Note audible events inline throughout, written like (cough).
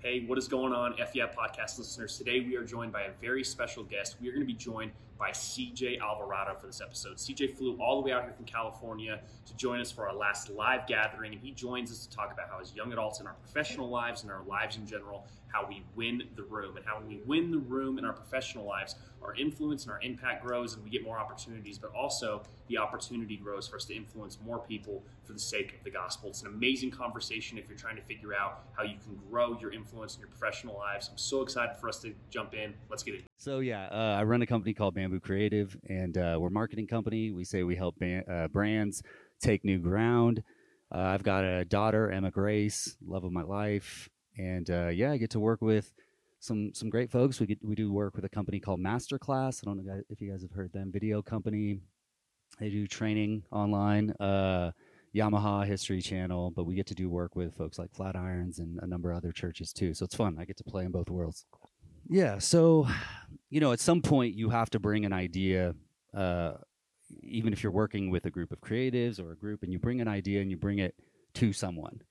Hey, what is going on, FYAP podcast listeners? Today we are joined by a very special guest. We are going to be joined by CJ Alvarado for this episode. CJ flew all the way out here from California to join us for our last live gathering, and he joins us to talk about how, as young adults in our professional lives and our lives in general, how we win the room, and how we win the room in our professional lives, our influence and our impact grows, and we get more opportunities, but also the opportunity grows for us to influence more people for the sake of the gospel. It's an amazing conversation if you're trying to figure out how you can grow your influence in your professional lives. I'm so excited for us to jump in. Let's get it. So yeah, uh, I run a company called Bamboo Creative, and uh, we're a marketing company. We say we help uh, brands take new ground. Uh, I've got a daughter, Emma Grace, love of my life, and uh, yeah, I get to work with some some great folks. We get, we do work with a company called Masterclass. I don't know if you guys have heard them. Video company. They do training online. Uh, Yamaha History Channel, but we get to do work with folks like Flatirons and a number of other churches too. So it's fun. I get to play in both worlds. Yeah. So, you know, at some point you have to bring an idea, uh, even if you're working with a group of creatives or a group, and you bring an idea and you bring it to someone,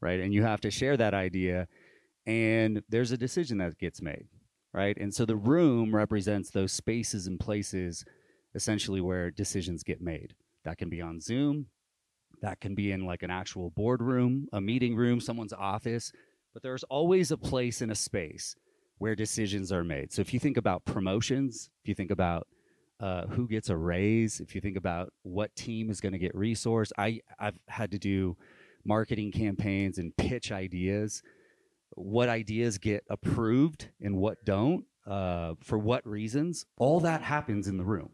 right? And you have to share that idea, and there's a decision that gets made, right? And so the room represents those spaces and places essentially where decisions get made. That can be on Zoom, that can be in like an actual boardroom, a meeting room, someone's office, but there's always a place in a space where decisions are made. So if you think about promotions, if you think about uh, who gets a raise, if you think about what team is going to get resource, I I've had to do marketing campaigns and pitch ideas. What ideas get approved and what don't, uh, for what reasons? All that happens in the room.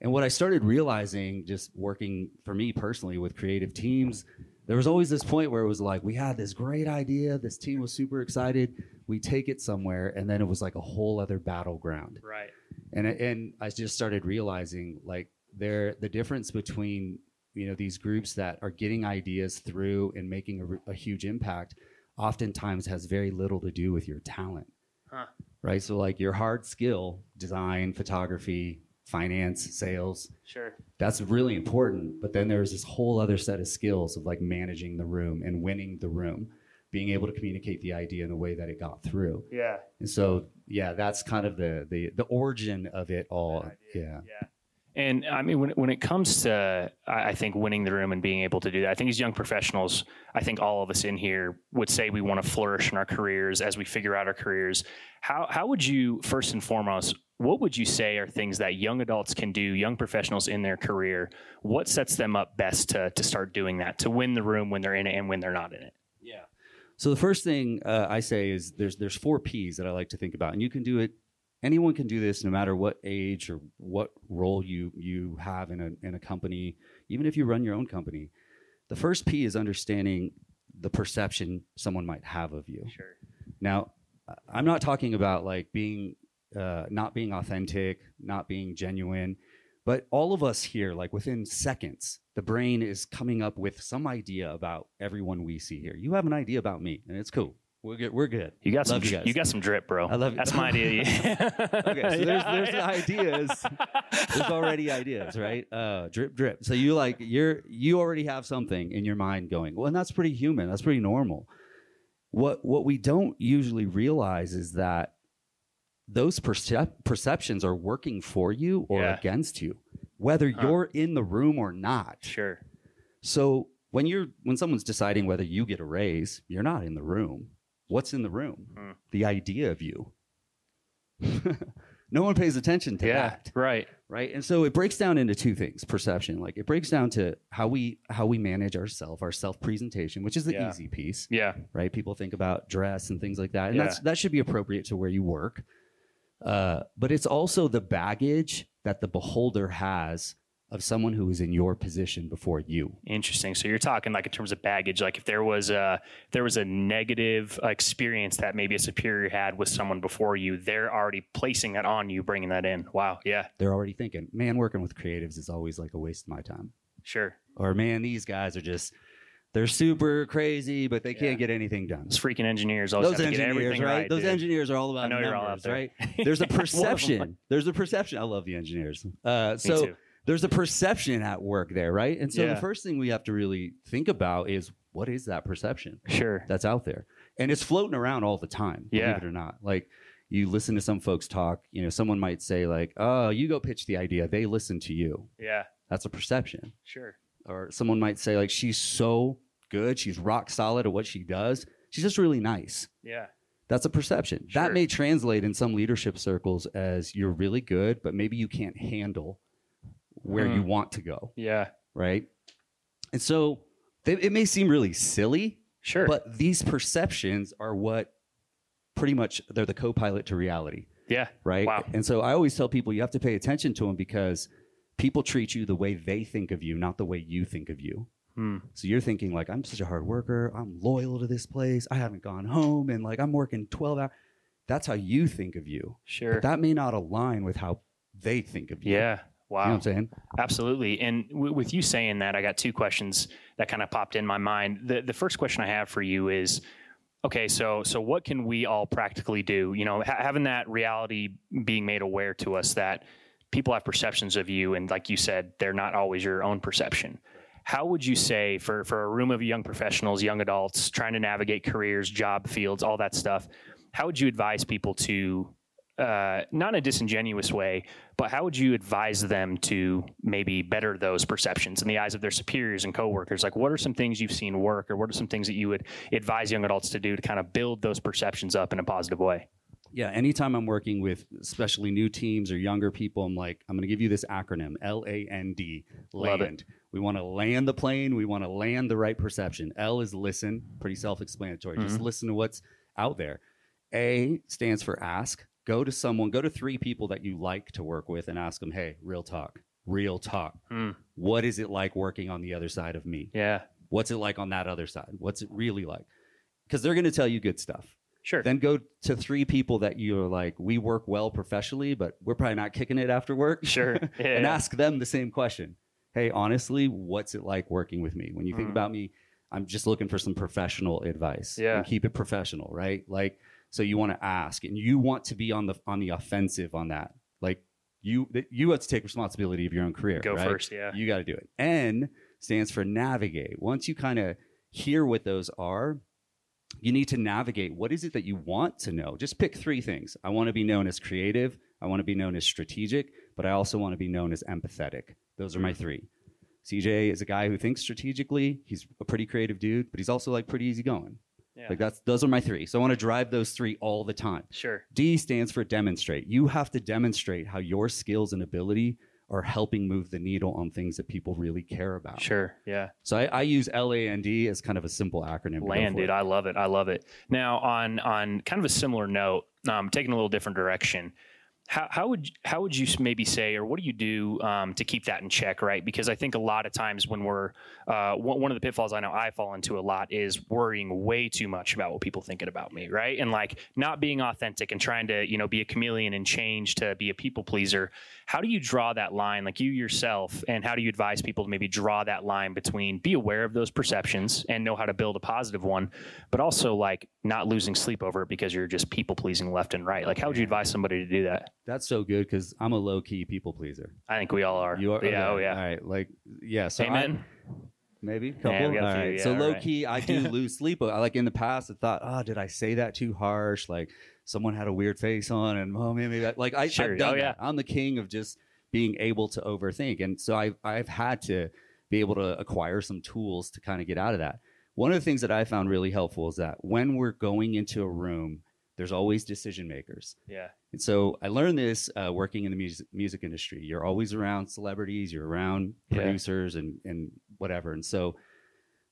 And what I started realizing, just working for me personally with creative teams, there was always this point where it was like we had this great idea, this team was super excited, we take it somewhere, and then it was like a whole other battleground. Right. And and I just started realizing like there the difference between you know these groups that are getting ideas through and making a, a huge impact, oftentimes has very little to do with your talent. Huh. Right. So like your hard skill, design, photography, finance, sales, Sure. that's really important. But then there's this whole other set of skills of like managing the room and winning the room, being able to communicate the idea in a way that it got through. Yeah. And so, yeah, that's kind of the the the origin of it all. Yeah. Yeah. And I mean, when, when it comes to, I think, winning the room and being able to do that, I think as young professionals, I think all of us in here would say we want to flourish in our careers as we figure out our careers. How, how would you, first and foremost, what would you say are things that young adults can do, young professionals in their career? What sets them up best to, to start doing that, to win the room when they're in it and when they're not in it? Yeah. So the first thing uh, I say is there's there's four P's that I like to think about, and you can do it. Anyone can do this, no matter what age or what role you you have in a in a company, even if you run your own company. The first P is understanding the perception someone might have of you. Sure. Now, I'm not talking about like being uh, not being authentic, not being genuine, but all of us here, like within seconds, the brain is coming up with some idea about everyone we see here. You have an idea about me, and it's cool. We're good. We're good. You got some, you you, got some drip, bro. I love you. That's my idea. (laughs) okay, so there's there's the ideas. There's already ideas, right? Uh, drip, drip. So you like you're you already have something in your mind going. Well, and that's pretty human. That's pretty normal. What what we don't usually realize is that those percep- perceptions are working for you or Yeah. against you, whether Huh. you're in the room or not. Sure. So when you're when someone's deciding whether you get a raise, you're not in the room. What's in the room? Hmm. The idea of you. (laughs) no one pays attention to Yeah. that, Right. right? And so it breaks down into two things: perception. Like it breaks down to how we how we manage ourselves, our self presentation, which is the Yeah. easy piece, Yeah. right? People think about dress and things like that, and Yeah. that's that should be appropriate to where you work. Uh, but it's also the baggage that the beholder has of someone who was in your position before you. Interesting. So you're talking like in terms of baggage, like if there was a there was a negative experience that maybe a superior had with someone before you, they're already placing that on you, bringing that in. Wow. Yeah. They're already thinking, man, working with creatives is always like a waste of my time. Sure. Or man, these guys are just they're super crazy, but they Yeah. can't get anything done. Those freaking engineers always Those have to get engineers, everything right? right. Those dude. engineers are all about I know you're all numbers, out there. right? There's a One of them. perception. There's a perception. I love the engineers. Uh, Me so too. There's a perception at work there, right? And so Yeah. the first thing we have to really think about is what is that perception Sure. that's out there? And it's floating around all the time, believe it or not. Like you listen to some folks talk, you know, someone might say like, "Oh, you go pitch the idea, they listen to you." Yeah. That's a perception. Sure. Or someone might say like, "She's so good, she's rock solid at what she does. She's just really nice." Yeah. That's a perception. Sure. That may translate in some leadership circles as you're really good, but maybe you can't handle where you Hmm. want to go, Yeah. right? And so they, it may seem really silly, Sure. but these perceptions are what pretty much they're the co-pilot to reality, yeah. right? Wow. And so I always tell people you have to pay attention to them because people treat you the way they think of you, not the way you think of you. Hmm. So you're thinking like I'm such a hard worker, I'm loyal to this place, I haven't gone home and like I'm working 12 hours. That's how you think of you. Sure. But that may not align with how they think of you. yeah. You Wow. know what I'm saying? Absolutely. And w- with you saying that, I got two questions that kind of popped in my mind. The the first question I have for you is, okay, so so what can we all practically do? You know, ha- having that reality being made aware to us that people have perceptions of you, and like you said, they're not always your own perception. How would you say for for a room of young professionals, young adults trying to navigate careers, job fields, all that stuff? How would you advise people to uh, not in a disingenuous way, but how would you advise them to maybe better those perceptions in the eyes of their superiors and coworkers? Like, what are some things you've seen work, or what are some things that you would advise young adults to do to kind of build those perceptions up in a positive way? Yeah. Anytime I'm working with especially new teams or younger people, I'm like, I'm going to give you this acronym L A N D, Love it. land. We want to land the plane. We want to land the right perception. L is listen, pretty self explanatory. Just Mhm. listen to what's out there. A stands for ask. Go to someone, go to three people that you like to work with and ask them, hey, real talk, real talk. Hmm. What is it like working on the other side of me? Yeah, What's it like on that other side? What's it really like? Because they're going to tell you good stuff. sure. Then go to three people that you're like, we work well professionally, but we're probably not kicking it after work. Sure. (laughs) Yeah. and ask them the same question. Hey, honestly, what's it like working with me? When you think Mm. about me, I'm just looking for some professional advice. Yeah. And keep it professional, right? Like, so you want to ask and you want to be on the on the offensive on that. Like you you have to take responsibility of your own career. Go right? first. Yeah. You got to do it. N stands for navigate. Once you kind of hear what those are, you need to navigate. What is it that you want to know? Just pick three things. I want to be known as creative. I want to be known as strategic, but I also want to be known as empathetic. Those are my three. CJ is a guy who thinks strategically. He's a pretty creative dude, but he's also like pretty easygoing. Yeah. Like that's those are my three. So I want to drive those three all the time. Sure. D stands for demonstrate. You have to demonstrate how your skills and ability are helping move the needle on things that people really care about. Sure. Yeah. So I, I use LAND as kind of a simple acronym. Land, dude. I love it. I love it. Now, on on kind of a similar note, um, taking a little different direction. How, how would how would you maybe say, or what do you do um, to keep that in check, right? Because I think a lot of times when we're uh, one of the pitfalls I know I fall into a lot is worrying way too much about what people thinking about me, right? And like not being authentic and trying to you know be a chameleon and change to be a people pleaser. How do you draw that line, like you yourself, and how do you advise people to maybe draw that line between be aware of those perceptions and know how to build a positive one, but also like not losing sleep over it because you're just people pleasing left and right? Like, how would you advise somebody to do that? That's so good because I'm a low key people pleaser. I think we all are. You are, yeah, okay. oh yeah. All right, like yeah. So I- Amen. maybe a couple. Yeah, we got a All few, right. yeah, so low right. key, I do (laughs) lose sleep. I like in the past, I thought, oh, did I say that too harsh? Like someone had a weird face on, and oh, maybe that, like I, Sure. I've done Oh, yeah. that. I'm the king of just being able to overthink, and so I've I've had to be able to acquire some tools to kind of get out of that. One of the things that I found really helpful is that when we're going into a room, there's always decision makers. Yeah. And so I learned this uh, working in the music, music industry. You're always around celebrities, you're around Yeah. producers and, and whatever. And so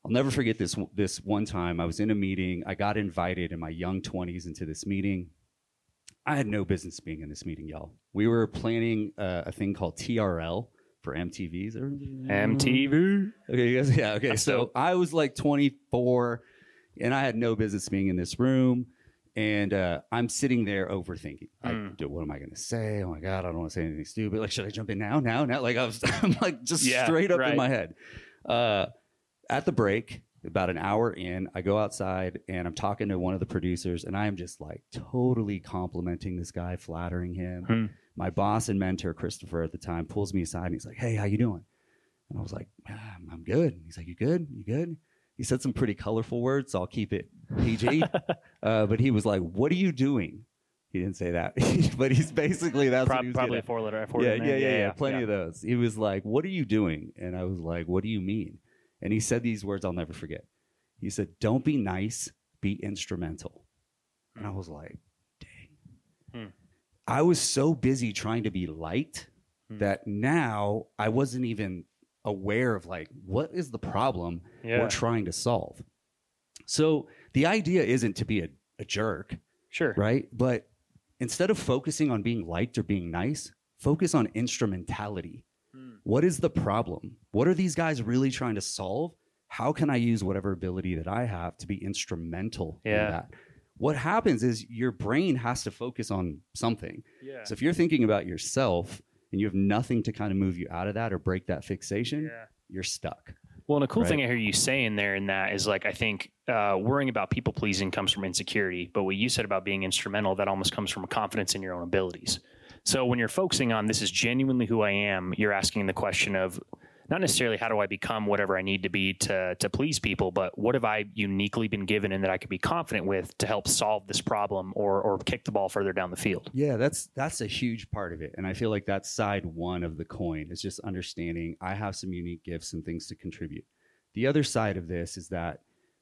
I'll never forget this this one time I was in a meeting. I got invited in my young 20s into this meeting. I had no business being in this meeting, y'all. We were planning uh, a thing called TRL for MTVs. MTV. Okay, you guys, yeah, okay. So. I was like 24, and I had no business being in this room, and uh, I'm sitting there overthinking. Mm. what am I going to say? Oh my god, I don't want to say anything stupid. Like, should I jump in now? Now? Now? Like, I was, (laughs) I'm like just Yeah, straight up right. in my head. Uh, at the break, about an hour in, I go outside and I'm talking to one of the producers, and I am just like totally complimenting this guy, flattering him. Hmm. My boss and mentor, Christopher, at the time, pulls me aside and he's like, "Hey, how you doing?" And I was like, "Ah, "I'm good." He's like, "You good? You good?" He said some pretty colorful words, so I'll keep it PG. (laughs) uh, but he was like, "What are you doing?" He didn't say that, (laughs) but he's basically that's what he was probably a four letter F at. word. Yeah, yeah, there. yeah, yeah, Plenty of those. He was like, "What are you doing?" And I was like, "What do you mean?" And he said these words I'll never forget. He said, "Don't be nice, be instrumental." And I was like, "Dang." Hmm. I was so busy trying to be liked Hmm. that now I wasn't even aware of like what is the problem Yeah, we're trying to solve. So the idea isn't to be a, a jerk, sure. right? But instead of focusing on being liked or being nice, focus on instrumentality. Hmm. What is the problem? What are these guys really trying to solve? How can I use whatever ability that I have to be instrumental Yeah. in that? What happens is your brain has to focus on something. Yeah. So if you're thinking about yourself and you have nothing to kind of move you out of that or break that fixation, yeah. you're stuck. Well, and a cool Right. thing I hear you saying there in that is like I think uh, worrying about people pleasing comes from insecurity, but what you said about being instrumental that almost comes from a confidence in your own abilities. So when you're focusing on this is genuinely who I am, you're asking the question of not necessarily how do I become whatever I need to be to to please people, but what have I uniquely been given and that I could be confident with to help solve this problem or or kick the ball further down the field. Yeah, that's that's a huge part of it. And I feel like that's side one of the coin is just understanding I have some unique gifts and things to contribute. The other side of this is that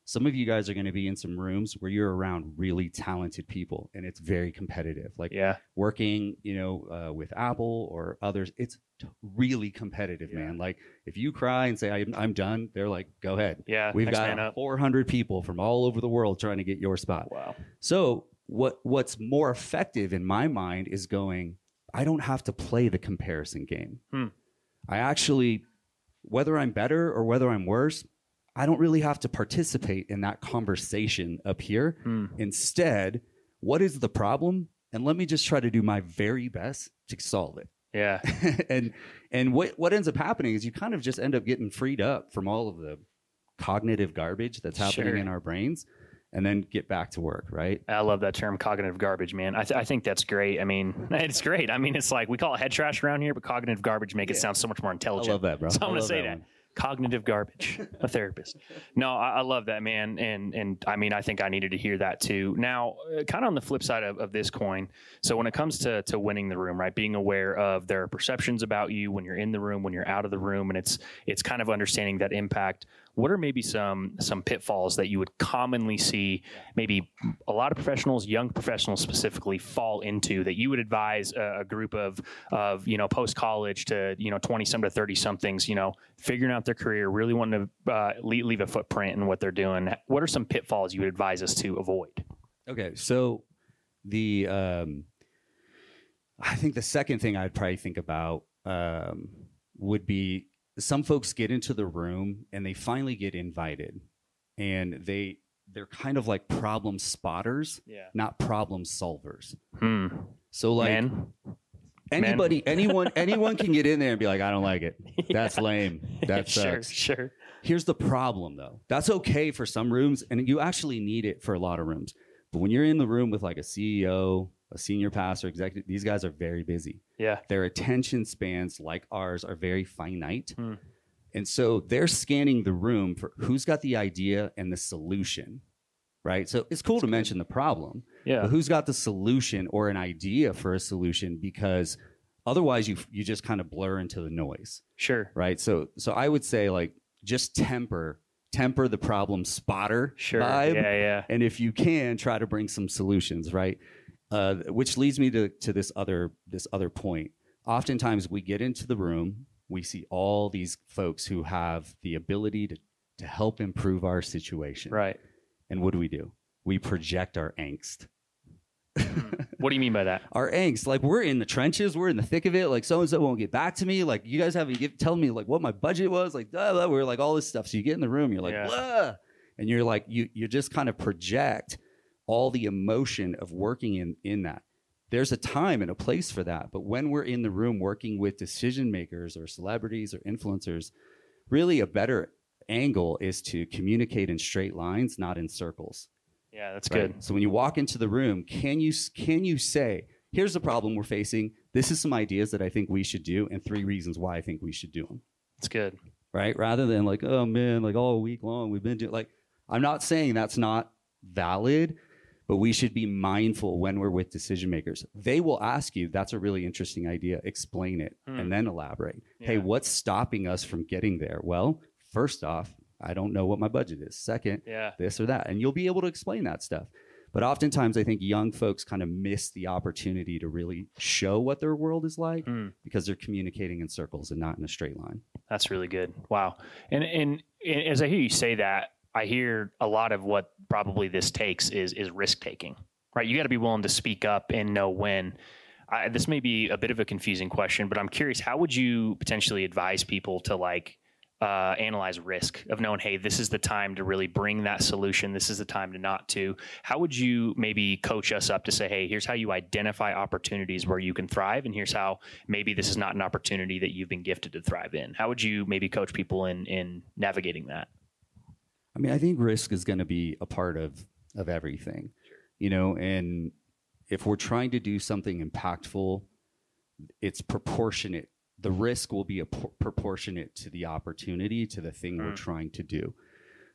some of you guys are going to be in some rooms where you're around really talented people and it's very competitive. Like Yeah. working, you know, uh, with Apple or others, it's really competitive, Yeah. man. Like if you cry and say I'm, I'm done, they're like, go ahead. Yeah. We've got 400 people from all over the world trying to get your spot. Wow. So what what's more effective in my mind is going, I don't have to play the comparison game. Hmm. I actually, whether I'm better or whether I'm worse, I don't really have to participate in that conversation up here. Hmm. Instead, what is the problem? And let me just try to do my very best to solve it. Yeah. (laughs) and and what what ends up happening is you kind of just end up getting freed up from all of the cognitive garbage that's happening Sure. in our brains and then get back to work, right? I love that term, cognitive garbage, man. I, th- I think that's great. I mean, (laughs) it's great. I mean, it's like we call it head trash around here, but cognitive garbage make it sound so much more intelligent. I love that, bro. So I'm gonna say that. one. Cognitive garbage, a therapist. No, I, I love that, man. And and I mean, I think I needed to hear that too. Now, uh, kind of on the flip side of, of this coin. So when it comes to to winning the room, right, being aware of there are perceptions about you when you're in the room, when you're out of the room, and it's it's kind of understanding that impact. What are maybe some some pitfalls that you would commonly see maybe a lot of professionals, young professionals specifically, fall into that you would advise a, a group of of you know post college to you know twenty some to thirty somethings, you know, figuring out their career, really wanting to uh, leave, leave a footprint in what they're doing. What are some pitfalls you would advise us to avoid? Okay, so the um, I think the second thing I'd probably think about um, would be some folks get into the room and they finally get invited, and they they're kind of like problem spotters, Yeah, not problem solvers. hmm. So like man, anybody, anyone, anyone can get in there and be like, I don't like it. (laughs) That's lame. (laughs) That sure, sure. Here's the problem though. That's okay for some rooms and you actually need it for a lot of rooms. But when you're in the room with like a CEO, a senior pastor, executive, these guys are very busy. Yeah, Their attention spans, like ours, are very finite. Hmm. And so they're scanning the room for who's got the idea and the solution. Right. So it's cool to mention the problem, yeah, but who's got the solution or an idea for a solution because otherwise you you just kind of blur into the noise sure, right? So so I would say like just temper temper the problem spotter sure. vibe, Yeah, yeah. and if you can, try to bring some solutions, right? Uh, which leads me to to this other this other point. Oftentimes we get into the room, we see all these folks who have the ability to to help improve our situation, Right. and what do we do? We project our angst. (laughs) What do you mean by that? our angst. Like we're in the trenches, we're in the thick of it. Like so and so won't get back to me. Like you guys haven't give, telling me like what my budget was. Like blah, blah, we're like all this stuff. So you get in the room, you're like Yeah. and you're like you you just kind of project all the emotion of working in in that. There's a time and a place for that, but when we're in the room working with decision makers or celebrities or influencers, really a better angle is to communicate in straight lines, not in circles. Yeah, that's Right? good. So when you walk into the room, can you can you say, "Here's the problem we're facing. This is some ideas that I think we should do, and three reasons why I think we should do them." That's good. right? Rather than like, oh man, like all week long we've been doing like I'm not saying that's not valid, but we should be mindful when we're with decision makers. They will ask you, that's a really interesting idea, explain it, Hmm. and then elaborate. Hey, what's stopping us from getting there? Well, first off, I don't know what my budget is. Second, Yeah. this or that. And you'll be able to explain that stuff. But oftentimes, I think young folks kind of miss the opportunity to really show what their world is like Hmm. because they're communicating in circles and not in a straight line. That's really good. Wow. And, and and as I hear you say that, I hear a lot of what probably this takes is is risk taking. Right? You got to be willing to speak up and know when. I, this may be a bit of a confusing question, but I'm curious. How would you potentially advise people to like uh, analyze risk of knowing, hey, this is the time to really bring that solution. This is the time to not to. How would you maybe coach us up to say, hey, here's how you identify opportunities where you can thrive, and here's how maybe this is not an opportunity that you've been gifted to thrive in. How would you maybe coach people in in navigating that? I mean, I think risk is going to be a part of of everything, you know. And if we're trying to do something impactful, it's proportionate. The risk will be por- proportionate to the opportunity to the thing we're Mm. trying to do.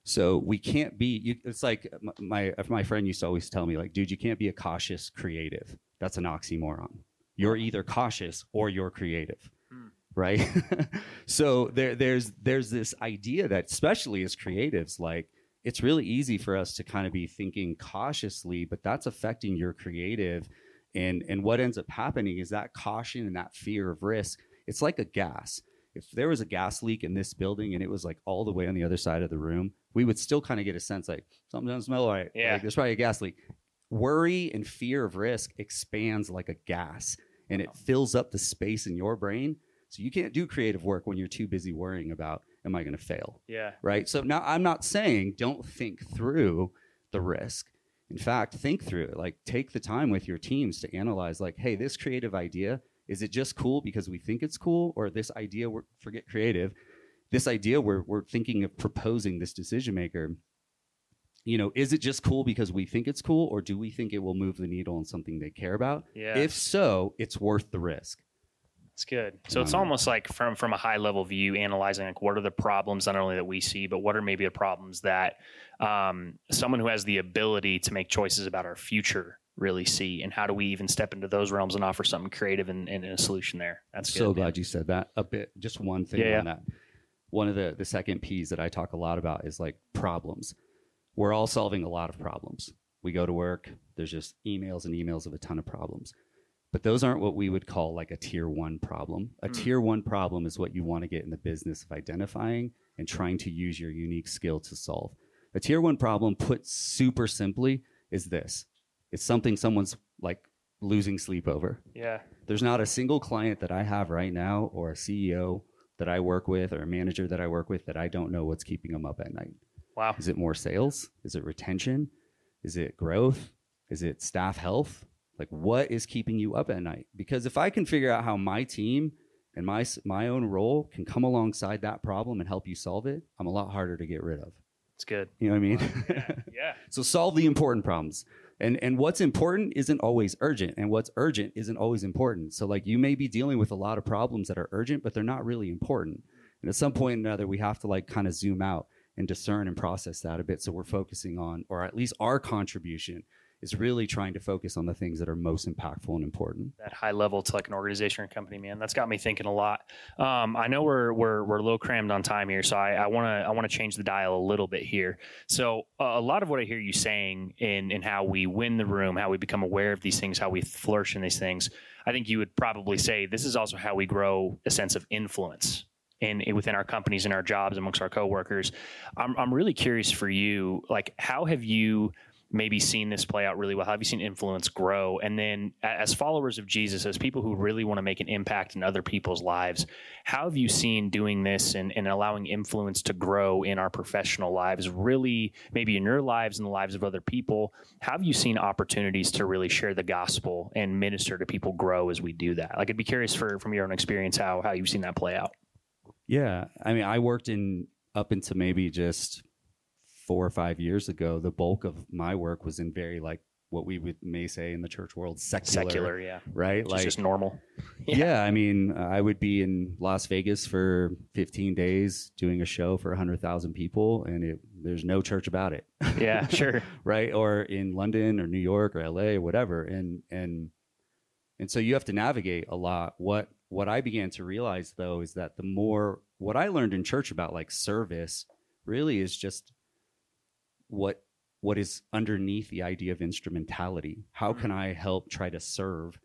So we can't be. You, it's like my my friend used to always tell me, like, dude, you can't be a cautious creative. That's an oxymoron. You're either cautious or you're creative. Right? (laughs) so there, there's there's this idea that, especially as creatives, like it's really easy for us to kind of be thinking cautiously, but that's affecting your creative. And and what ends up happening is that caution and that fear of risk. It's like a gas. If there was a gas leak in this building and it was like all the way on the other side of the room, we would still kind of get a sense like something doesn't smell right. Yeah. Like, there's probably a gas leak. Worry and fear of risk expands like a gas and it fills up the space in your brain so you can't do creative work when you're too busy worrying about, am I going to fail? Yeah. Right. So now I'm not saying don't think through the risk. In fact, think through it. Like take the time with your teams to analyze, like, hey, this creative idea, is it just cool because we think it's cool? Or this idea, we're, forget creative, this idea we're, we're thinking of proposing this decision maker, you know, is it just cool because we think it's cool? Or do we think it will move the needle on something they care about? Yeah. If so, it's worth the risk. It's good. So it's Um, almost like from from a high level view, analyzing like what are the problems not only that we see, but what are maybe the problems that um, someone who has the ability to make choices about our future really see, and how do we even step into those realms and offer something creative and, and a solution there? That's so good, man. glad you said that. A bit, just one thing Yeah, on that. One of the the second P's that I talk a lot about is like problems. We're all solving a lot of problems. We go to work. There's just emails and emails of a ton of problems. But those aren't what we would call like a tier one problem. A Hmm. tier one problem is what you want to get in the business of identifying and trying to use your unique skill to solve. A tier one problem, put super simply, is this it's something someone's like losing sleep over Yeah. there's not a single client that I have right now or a CEO that I work with or a manager that I work with that I don't know what's keeping them up at night. Wow. Is it more sales? Is it retention? Is it growth? Is it staff health? Like what is keeping you up at night? Because if I can figure out how my team and my my own role can come alongside that problem and help you solve it, I'm a lot harder to get rid of. It's good. You know what I mean? (laughs) Yeah. yeah. So solve the important problems. And and what's important isn't always urgent, and what's urgent isn't always important. So like you may be dealing with a lot of problems that are urgent, but they're not really important. And at some point or another, we have to like kind of zoom out and discern and process that a bit. So we're focusing on, or at least our contribution is really trying to focus on the things that are most impactful and important. that high level to like an organization or company, man. That's got me thinking a lot. Um, I know we're we're we're a little crammed on time here, so I want to I want to change the dial a little bit here. So uh, a lot of what I hear you saying in in how we win the room, how we become aware of these things, how we flourish in these things, I think you would probably say this is also how we grow a sense of influence. In, in- within our companies and our jobs amongst our coworkers, I'm I'm really curious for you. Like, how have you maybe seen this play out really well? Have you seen influence grow? And then, as followers of Jesus, as people who really want to make an impact in other people's lives, how have you seen doing this and, and allowing influence to grow in our professional lives, really, maybe in your lives and the lives of other people? How have you seen opportunities to really share the gospel and minister to people grow as we do that? Like, I'd be curious for from your own experience how how you've seen that play out. Yeah, I mean, I worked in up into maybe just four or five years ago. The bulk of my work was in very like what we would may say in the church world secular, Secular, yeah. right? It's just normal. (laughs) yeah. I mean, I would be in Las Vegas for 15 days doing a show for 100,000 people, and it, there's no church about it, (laughs) Yeah, sure. right? Or in London or New York or LA or whatever, and and and so you have to navigate a lot. What what I began to realize though is that the more what I learned in church about like service really is just what what is underneath the idea of instrumentality. How can mm. I help try to serve?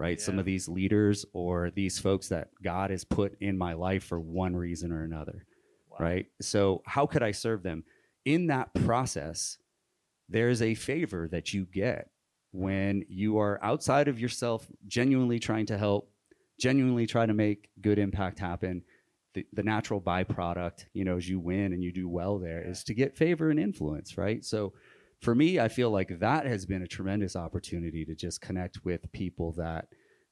right? Some of these leaders or these folks that God has put in my life for one reason or another, Wow. right? So, how could I serve them? In that process, there's a favor that you get when you are outside of yourself, genuinely trying to help, genuinely try to make good impact happen. The, the natural byproduct, you know, as you win and you do well there, is to get favor and influence, right? So, for me, I feel like that has been a tremendous opportunity to just connect with people that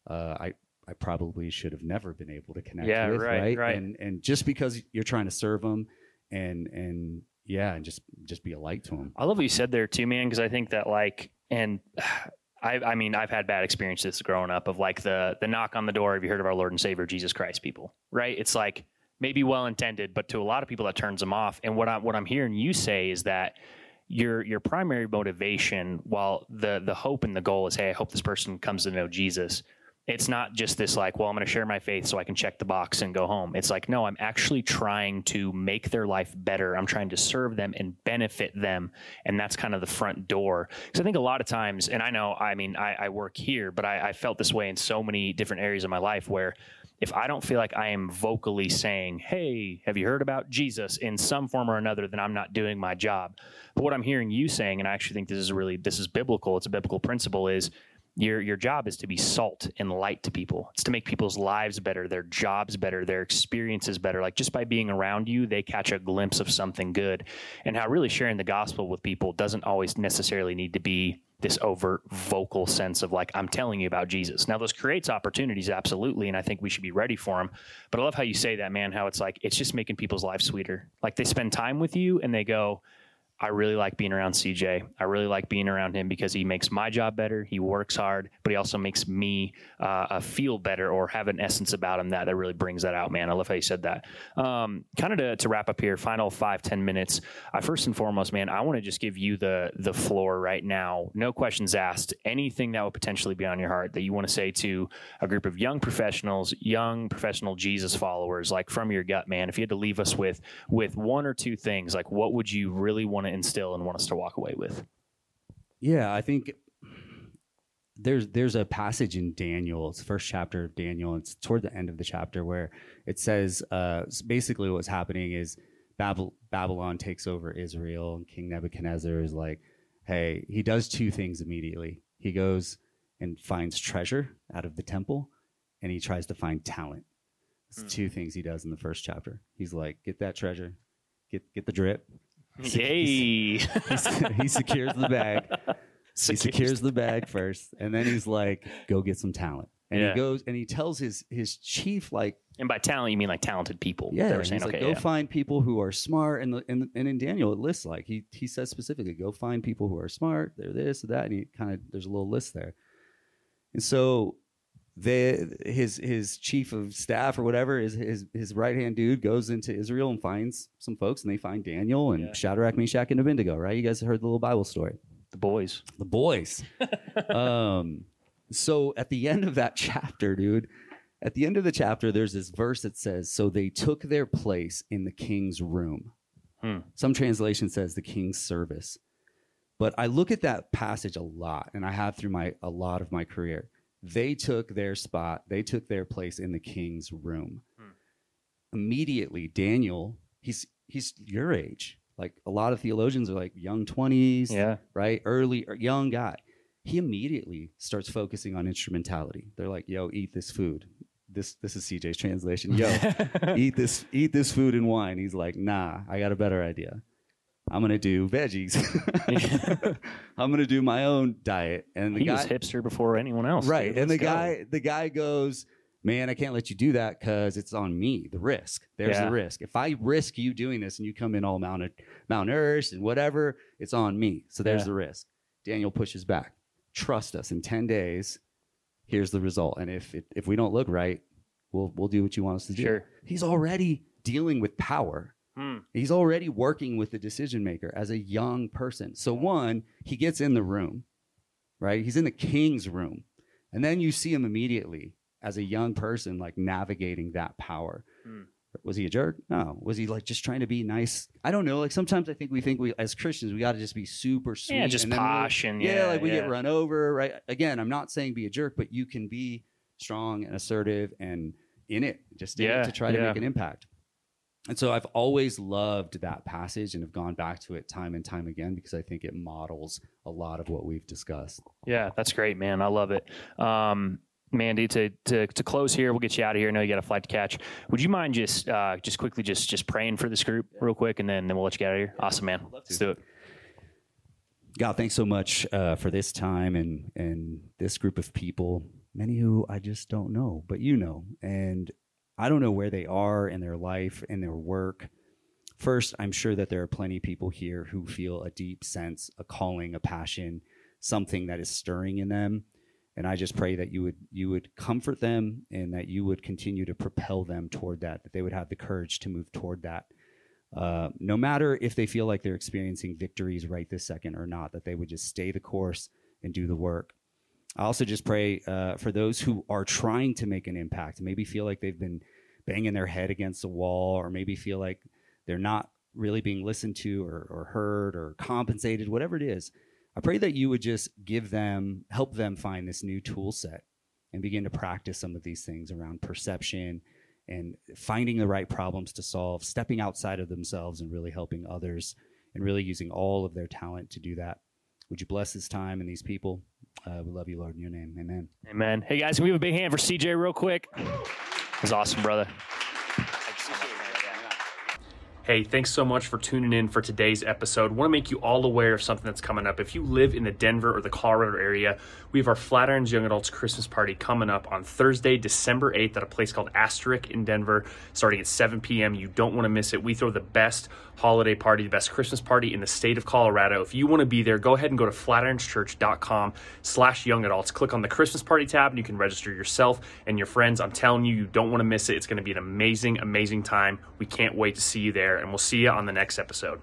uh, I I probably should have never been able to connect Yeah, with, right, right. And and just because you're trying to serve them, and and yeah, and just just be a light to them. I love what you said there too, man, because I think that like, and I, I mean, I've had bad experiences growing up of like the the knock on the door. Have you heard of our Lord and Savior Jesus Christ? People, right? It's like maybe well intended, but to a lot of people that turns them off. And what I what I'm hearing you say is that your your primary motivation, while the the hope and the goal is, hey, I hope this person comes to know Jesus. It's not just this like, well, I'm going to share my faith so I can check the box and go home. It's like, no, I'm actually trying to make their life better. I'm trying to serve them and benefit them, and that's kind of the front door. Because I think a lot of times, and I know, I mean, I, I work here, but I, I felt this way in so many different areas of my life where if I don't feel like I am vocally saying, "Hey, have you heard about Jesus?" in some form or another, then I'm not doing my job. But what I'm hearing you saying, and I actually think this is really this is biblical. It's a biblical principle. Is your your job is to be salt and light to people. It's to make people's lives better, their jobs better, their experiences better. Like just by being around you, they catch a glimpse of something good. And how really sharing the gospel with people doesn't always necessarily need to be this overt vocal sense of like I'm telling you about Jesus. Now those creates opportunities absolutely and I think we should be ready for them. But I love how you say that man how it's like it's just making people's lives sweeter. Like they spend time with you and they go I really like being around CJ. I really like being around him because he makes my job better. He works hard, but he also makes me uh, uh, feel better or have an essence about him that, that really brings that out, man. I love how you said that. Um, kind of to, to wrap up here, final five ten minutes. I first and foremost, man, I want to just give you the the floor right now. No questions asked. Anything that would potentially be on your heart that you want to say to a group of young professionals, young professional Jesus followers, like from your gut, man. If you had to leave us with with one or two things, like what would you really want instill and want us to walk away with? Yeah, I think there's there's a passage in Daniel, it's the first chapter of Daniel, it's toward the end of the chapter where it says uh, basically what's happening is Babel, Babylon takes over Israel, and King Nebuchadnezzar is like, hey, he does two things immediately. He goes and finds treasure out of the temple, and he tries to find talent. It's Hmm. two things he does in the first chapter. He's like, get that treasure, get get the drip. Yay! He, secures the bag (laughs) he secures the bag first, and then he's like, "Go get some talent." And Yeah. he goes and he tells his his chief, like, And by talent, you mean like talented people. "Yeah." Saying, he's like, "Go yeah. find people who are smart." And the, and and in Daniel, it lists like he he says specifically, "Go find people who are smart. They're this, or that," and he kind of there's a little list there. And so, the his his chief of staff or whatever is his his right hand dude goes into Israel and finds some folks, and they find Daniel and Yeah. Shadrach, Meshach, and Abednego. Right? You guys heard the little Bible story the boys. the boys. (laughs) um, so at the end of that (laughs) chapter, dude, at the end of the chapter, there's this verse that says, "So they took their place in the king's room." Hmm. Some translation says the king's service, but I look at that passage a lot, and I have through my a lot of my career. They took their spot. They took their place in the king's room. Hmm. Immediately, Daniel, he's he's your age. Like a lot of theologians are like young twenties, Yeah. right? Early or young guy. He immediately starts focusing on instrumentality. They're like, "Yo, eat this food." This this is CJ's translation. Yo, (laughs) eat this eat this food and wine. He's like, "Nah, I got a better idea. I'm gonna do veggies. (laughs) I'm gonna do my own diet." And the he guy, was hipster before anyone else. right? dude. And the go. guy the guy goes, "Man, I can't let you do that because it's on me. The risk. There's Yeah. the risk. If I risk you doing this and you come in all malnou- malnourished and whatever, it's on me. So there's Yeah. the risk." Daniel pushes back. Trust us. In 10 days, here's the result. And if, it, if we don't look right, we'll, we'll do what you want us to do. Sure. He's already dealing with power. Hmm. He's already working with the decision maker as a young person. So, one, he gets in the room, right? He's in the king's room. And then you see him immediately as a young person, like navigating that power. Hmm. Was he a jerk? No. Was he like just trying to be nice? I don't know. Like sometimes I think we think we, as Christians, we got to just be super sweet. Yeah, just and posh and yeah, yeah, like we yeah. get run over, right? Again, I'm not saying be a jerk, but you can be strong and assertive and in it, just in Yeah, it to try to make an impact. And so I've always loved that passage and have gone back to it time and time again because I think it models a lot of what we've discussed. Yeah, that's great, man. I love it. Um, Mandy, to, to to close here, we'll get you out of here. I know you got a flight to catch. Would you mind just uh, just quickly just just praying for this group real quick, and then then we'll let you get out of here. Awesome, man. Let's do it. God, thanks so much uh, for this time and and this group of people. Many who I just don't know, but you know, and I don't know where they are in their life in their work. First, I'm sure that there are plenty of people here who feel a deep sense, a calling, a passion, something that is stirring in them. And I just pray that you would you would comfort them and that you would continue to propel them toward that, that they would have the courage to move toward that. Uh, no matter if they feel like they're experiencing victories right this second or not, that they would just stay the course and do the work. I also just pray uh, for those who are trying to make an impact, maybe feel like they've been banging their head against a wall, or maybe feel like they're not really being listened to or, or heard or compensated, whatever it is. I pray that you would just give them, help them find this new tool set and begin to practice some of these things around perception and finding the right problems to solve, stepping outside of themselves and really helping others and really using all of their talent to do that. Would you bless this time and these people? Uh, we love you, Lord, in your name. Amen. Amen. Hey guys, can we have a big hand for CJ real quick? That was awesome, brother. Hey, thanks so much for tuning in for today's episode. Want to make you all aware of something that's coming up. If you live in the Denver or the Colorado area, we have our Flatirons Young Adults Christmas party coming up on Thursday, December 8th at a place called Asterisk in Denver, starting at 7 p.m. You don't want to miss it. We throw the best holiday party, the best Christmas party in the state of Colorado. If you want to be there, go ahead and go to flatironschurch.com slash young adults. Click on the Christmas party tab and you can register yourself and your friends. I'm telling you, you don't want to miss it. It's going to be an amazing, amazing time. We can't wait to see you there, and we'll see you on the next episode.